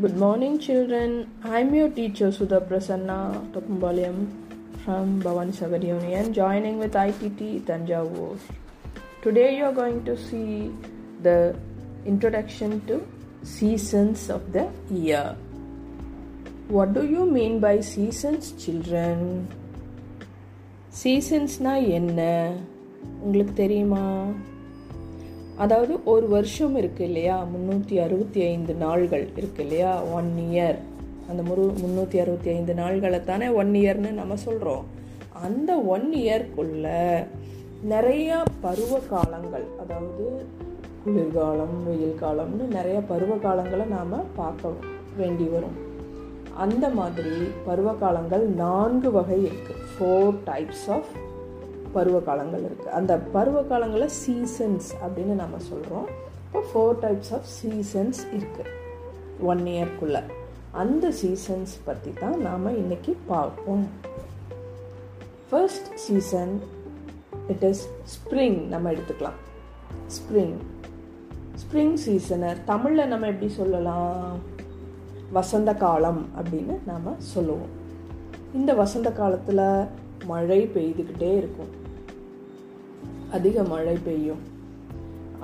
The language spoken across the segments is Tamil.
Good morning, children. I'm your teacher Sudha Prasanna Topumbalyam from Bhavani Sagar Union, joining with ITT Tanjavur. Today, you are going to see the introduction to seasons of the year. What do you mean by seasons, children? சீசன்ஸ்னா என்ன உங்களுக்கு தெரியுமா அதாவது ஒரு வருஷம் இருக்கு இல்லையா? முந்நூற்றி அறுபத்தி ஐந்து நாள்கள் இருக்கு இல்லையா? ஒன் இயர் அந்த முரு முந்நூற்றி அறுபத்தி ஐந்து நாள்களை தானே ஒன் இயர்னு நம்ம சொல்கிறோம் அந்த ஒன் இயர்க்குள்ள நிறையா பருவ காலங்கள் அதாவது குளிர்காலம் வெயில் காலம்னு நிறைய பருவ காலங்களை நாம் பார்க்க வேண்டி வரும். அந்த மாதிரி பருவ காலங்கள் நான்கு வகை இருக்குது ஃபோர் டைப்ஸ் ஆஃப் பருவ காலங்கள் இருக்குது அந்த பருவ காலங்களை சீசன்ஸ் அப்படின்னு நம்ம சொல்கிறோம் இப்போ ஃபோர் டைப்ஸ் ஆஃப் சீசன்ஸ் இருக்குது ஒன் இயர்க்குள்ளே அந்த சீசன்ஸ் பற்றி தான் நாம் இன்றைக்கி பார்ப்போம். First season it is spring நம்ம எடுத்துக்கலாம். ஸ்ப்ரிங் ஸ்ப்ரிங் சீசனை தமிழில் நம்ம எப்படி சொல்லலாம்? வசந்த காலம் அப்படின்னு நாம் சொல்லுவோம். இந்த வசந்த காலத்தில் மழை பெய்துக்கிட்டே இருக்கும். அதிக மழை பெய்யும்.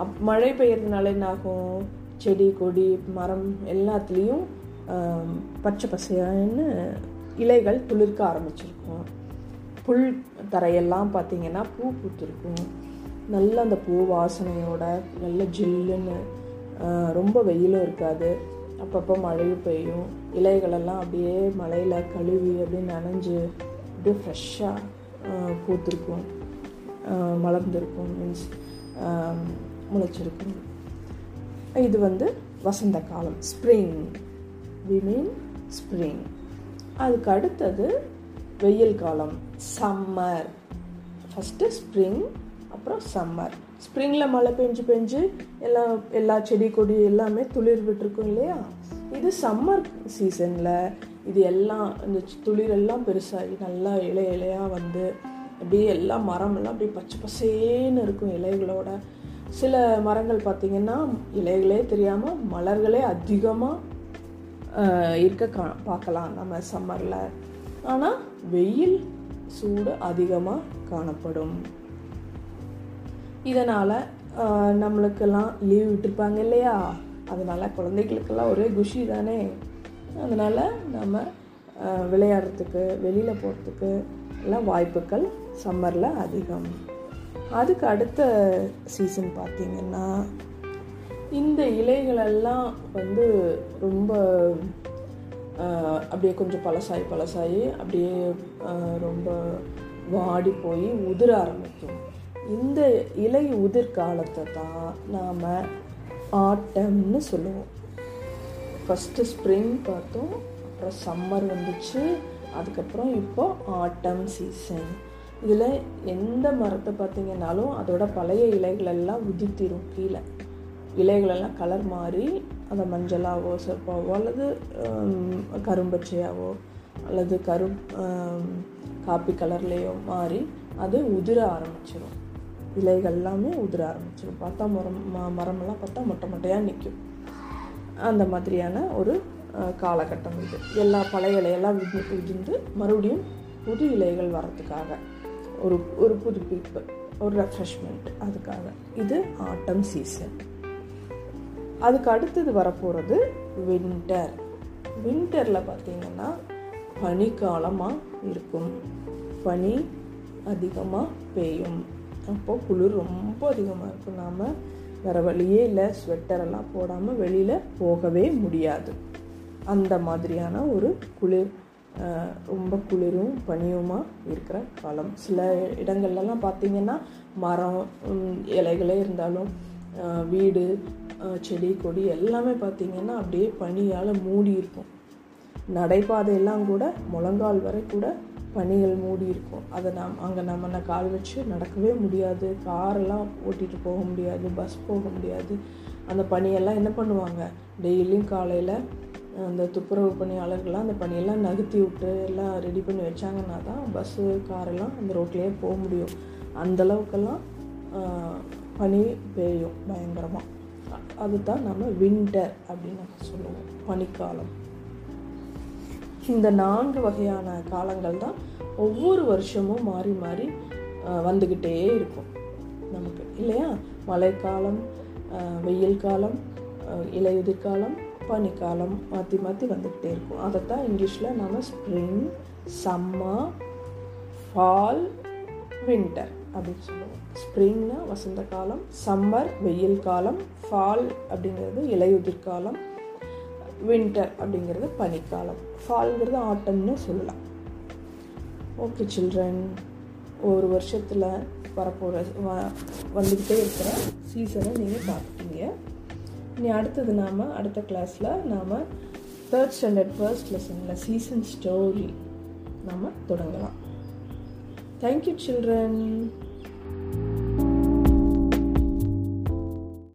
அப் மழை பெய்யறதுனால என்ன ஆகும் செடி கொடி மரம் எல்லாத்துலேயும் பச்சை பசையான இலைகள் துளிர்க்க ஆரம்பிச்சிருக்கும். புல் தரையெல்லாம் பார்த்திங்கன்னா பூ பூத்திருக்கும். நல்ல அந்த பூ வாசனையோட நல்ல ஜில்லுன்னு ரொம்ப வெயிலும் இருக்காது. அப்பப்போ மழையும் பெய்யும். இலைகளெல்லாம் அப்படியே மழையில் கழுவி அப்படியே நனைஞ்சு அப்படியே ஃப்ரெஷ்ஷாக பூத்திருக்கும். மலர்ந்திருக்கும் மீன்ஸ் முளைச்சிருக்கும். இது வந்து வசந்த காலம் ஸ்ப்ரிங் வி மீன் ஸ்ப்ரிங் அதுக்கு அடுத்தது வெயில் காலம் சம்மர் ஃபஸ்ட்டு ஸ்ப்ரிங் அப்புறம் சம்மர் ஸ்ப்ரிங்கில் மழை பெஞ்சு பெஞ்சு எல்லாம் எல்லா செடி கொடி எல்லாமே துளிர் விட்டுருக்கும் இல்லையா? இது சம்மர் சீசனில் இது எல்லாம் இந்த துளிரெல்லாம் பெருசாகி நல்லா இலை இலையாக வந்து அப்படியே எல்லா மரமெல்லாம் அப்படியே பச்சை பசேன்னு இருக்கும் இலைகளோட. சில மரங்கள் பார்த்திங்கன்னா இலைகளே தெரியாமல் மலர்களே அதிகமாக இருக்க கா பார்க்கலாம் நம்ம சம்மரில் ஆனால் வெயில் சூடு அதிகமாக காணப்படும். இதனால் நம்மளுக்கெல்லாம் லீவ் விட்டுருப்பாங்க இல்லையா? அதனால் குழந்தைகளுக்கெல்லாம் ஒரே குஷி தானே. அதனால் நம்ம விளையாடுறதுக்கு வெளியில் போகிறதுக்கு எல்லாம் வாய்ப்புகள் சம்மரில் அதிகம். அதுக்கு அடுத்த சீசன் பார்த்திங்கன்னா இந்த இலைகளெல்லாம் வந்து ரொம்ப அப்படியே கொஞ்சம் பழசாயி பழசாயி அப்படியே ரொம்ப வாடி போய் உதிர ஆரம்பிக்கும். இந்த இலை உதிர் காலத்தை தான் நாம் ஆட்டம்னு சொல்லுவோம். ஃபஸ்ட்டு ஸ்ப்ரிங் பார்த்தோம் அப்புறம் சம்மர் வந்துச்சு அதுக்கப்புறம் இப்போ ஆட்டம் சீசன் இதில் எந்த மரத்தை பார்த்தீங்கன்னாலும் அதோட பழைய இலைகளெல்லாம் உதிர்த்திடும் கீழே. இலைகளெல்லாம் கலர் மாறி அந்த மஞ்சளாவோ சிறப்பாவோ அல்லது கரும்பச்சையாவோ அல்லது கரு காப்பி கலர்லேயோ மாறி அது உதிர ஆரம்பிச்சிடும் இலைகள் எல்லாமே உதிர ஆரம்பிச்சிடும் பார்த்தா மரம் மரமெல்லாம் பார்த்தா மொட்டை மொட்டையாக நிற்கும் அந்த மாதிரியான ஒரு காலகட்டம் இது. எல்லா பழைய இலையெல்லாம் உதி உதிர்ந்து மறுபடியும் புது இலைகள் வர்றதுக்காக. ஒரு ஒரு புதுப்பிப்பு ஒரு ரெஃப்ரெஷ்மெண்ட் அதுக்காக. இது ஆட்டம் சீசன் அதுக்கு அடுத்தது வரப்போகிறது வின்டர் வின்டரில் பார்த்திங்கன்னா பனிக்காலமாக இருக்கும். பனி அதிகமாக பெய்யும். அப்போது குளிர் ரொம்ப அதிகமாக இருக்கும். நாம் வேறு வழியே இல்லை. ஸ்வெட்டரெல்லாம் போடாமல் வெளியில் போகவே முடியாது. அந்த மாதிரியான ஒரு குளிர் ரொம்ப குளிரும் பனியுமா இருக்கிற காலம். சில இடங்கள்லலாம் பார்த்திங்கன்னா மரம் இலைகளே இருந்தாலும் வீடு செடி கொடி எல்லாமே பார்த்திங்கன்னா அப்படியே பனியால் மூடி இருக்கும். நடைபாதையெல்லாம் கூட முழங்கால் வரை கூட பனிகள் மூடி இருக்கும். அதை நாம் அங்கே நம்ம கால் வச்சு நடக்கவே முடியாது. காரெல்லாம் ஓட்டிகிட்டு போக முடியாது பஸ் போக முடியாது. அந்த பனியெல்லாம் என்ன பண்ணுவாங்க? டெய்லியும் காலையில் அந்த துப்புரவு பணியாளர்கள்லாம் அந்த பணியெல்லாம் நகர்த்தி விட்டு எல்லாம் ரெடி பண்ணி வச்சாங்கன்னா தான் பஸ்ஸு காரெல்லாம் அந்த ரோட்லேயே போக முடியும். அந்தளவுக்கெல்லாம் பனி பெய்யும் பயங்கரமாக அதுதான் நம்ம வின்டர் அப்படின்னு நம்ம சொல்லுவோம் பனிக்காலம். இந்த நான்கு வகையான காலங்கள் தான் ஒவ்வொரு வருஷமும் மாறி மாறி அஹ், வந்துக்கிட்டே இருக்கும் நமக்கு இல்லையா? மழைக்காலம் வெயில் காலம் இலையுதிர்காலம் பனிக்காலம் மாற்றி மாற்றி வந்துக்கிட்டே இருக்கும். அதைத்தான் இங்கிலீஷில் நம்ம ஸ்ப்ரிங் சம்மர் ஃபால் வின்டர் அப்படின்னு சொல்லுவோம். ஸ்ப்ரிங்னா வசந்த காலம் சம்மர் வெயில் காலம் ஃபால் அப்படிங்கிறது இலையுதிர் காலம் வின்டர் அப்படிங்கிறது பனிக்காலம். ஃபால்ங்கிறது ஆட்டம்னு சொல்லலாம். ஓகே சில்ட்ரன் ஒரு வருஷத்தில் வரப்போகிற வ வந்துக்கிட்டே இருக்கிற சீசனை நீங்கள் பார்த்துட்டீங்க இனி அடுத்தது நாம் அடுத்த கிளாஸில் நாம் தேர்ட் ஸ்டாண்டர்ட் ஃபர்ஸ்ட் லெசனில் சீசன் ஸ்டோரி நாம் தொடங்கலாம். Thank you children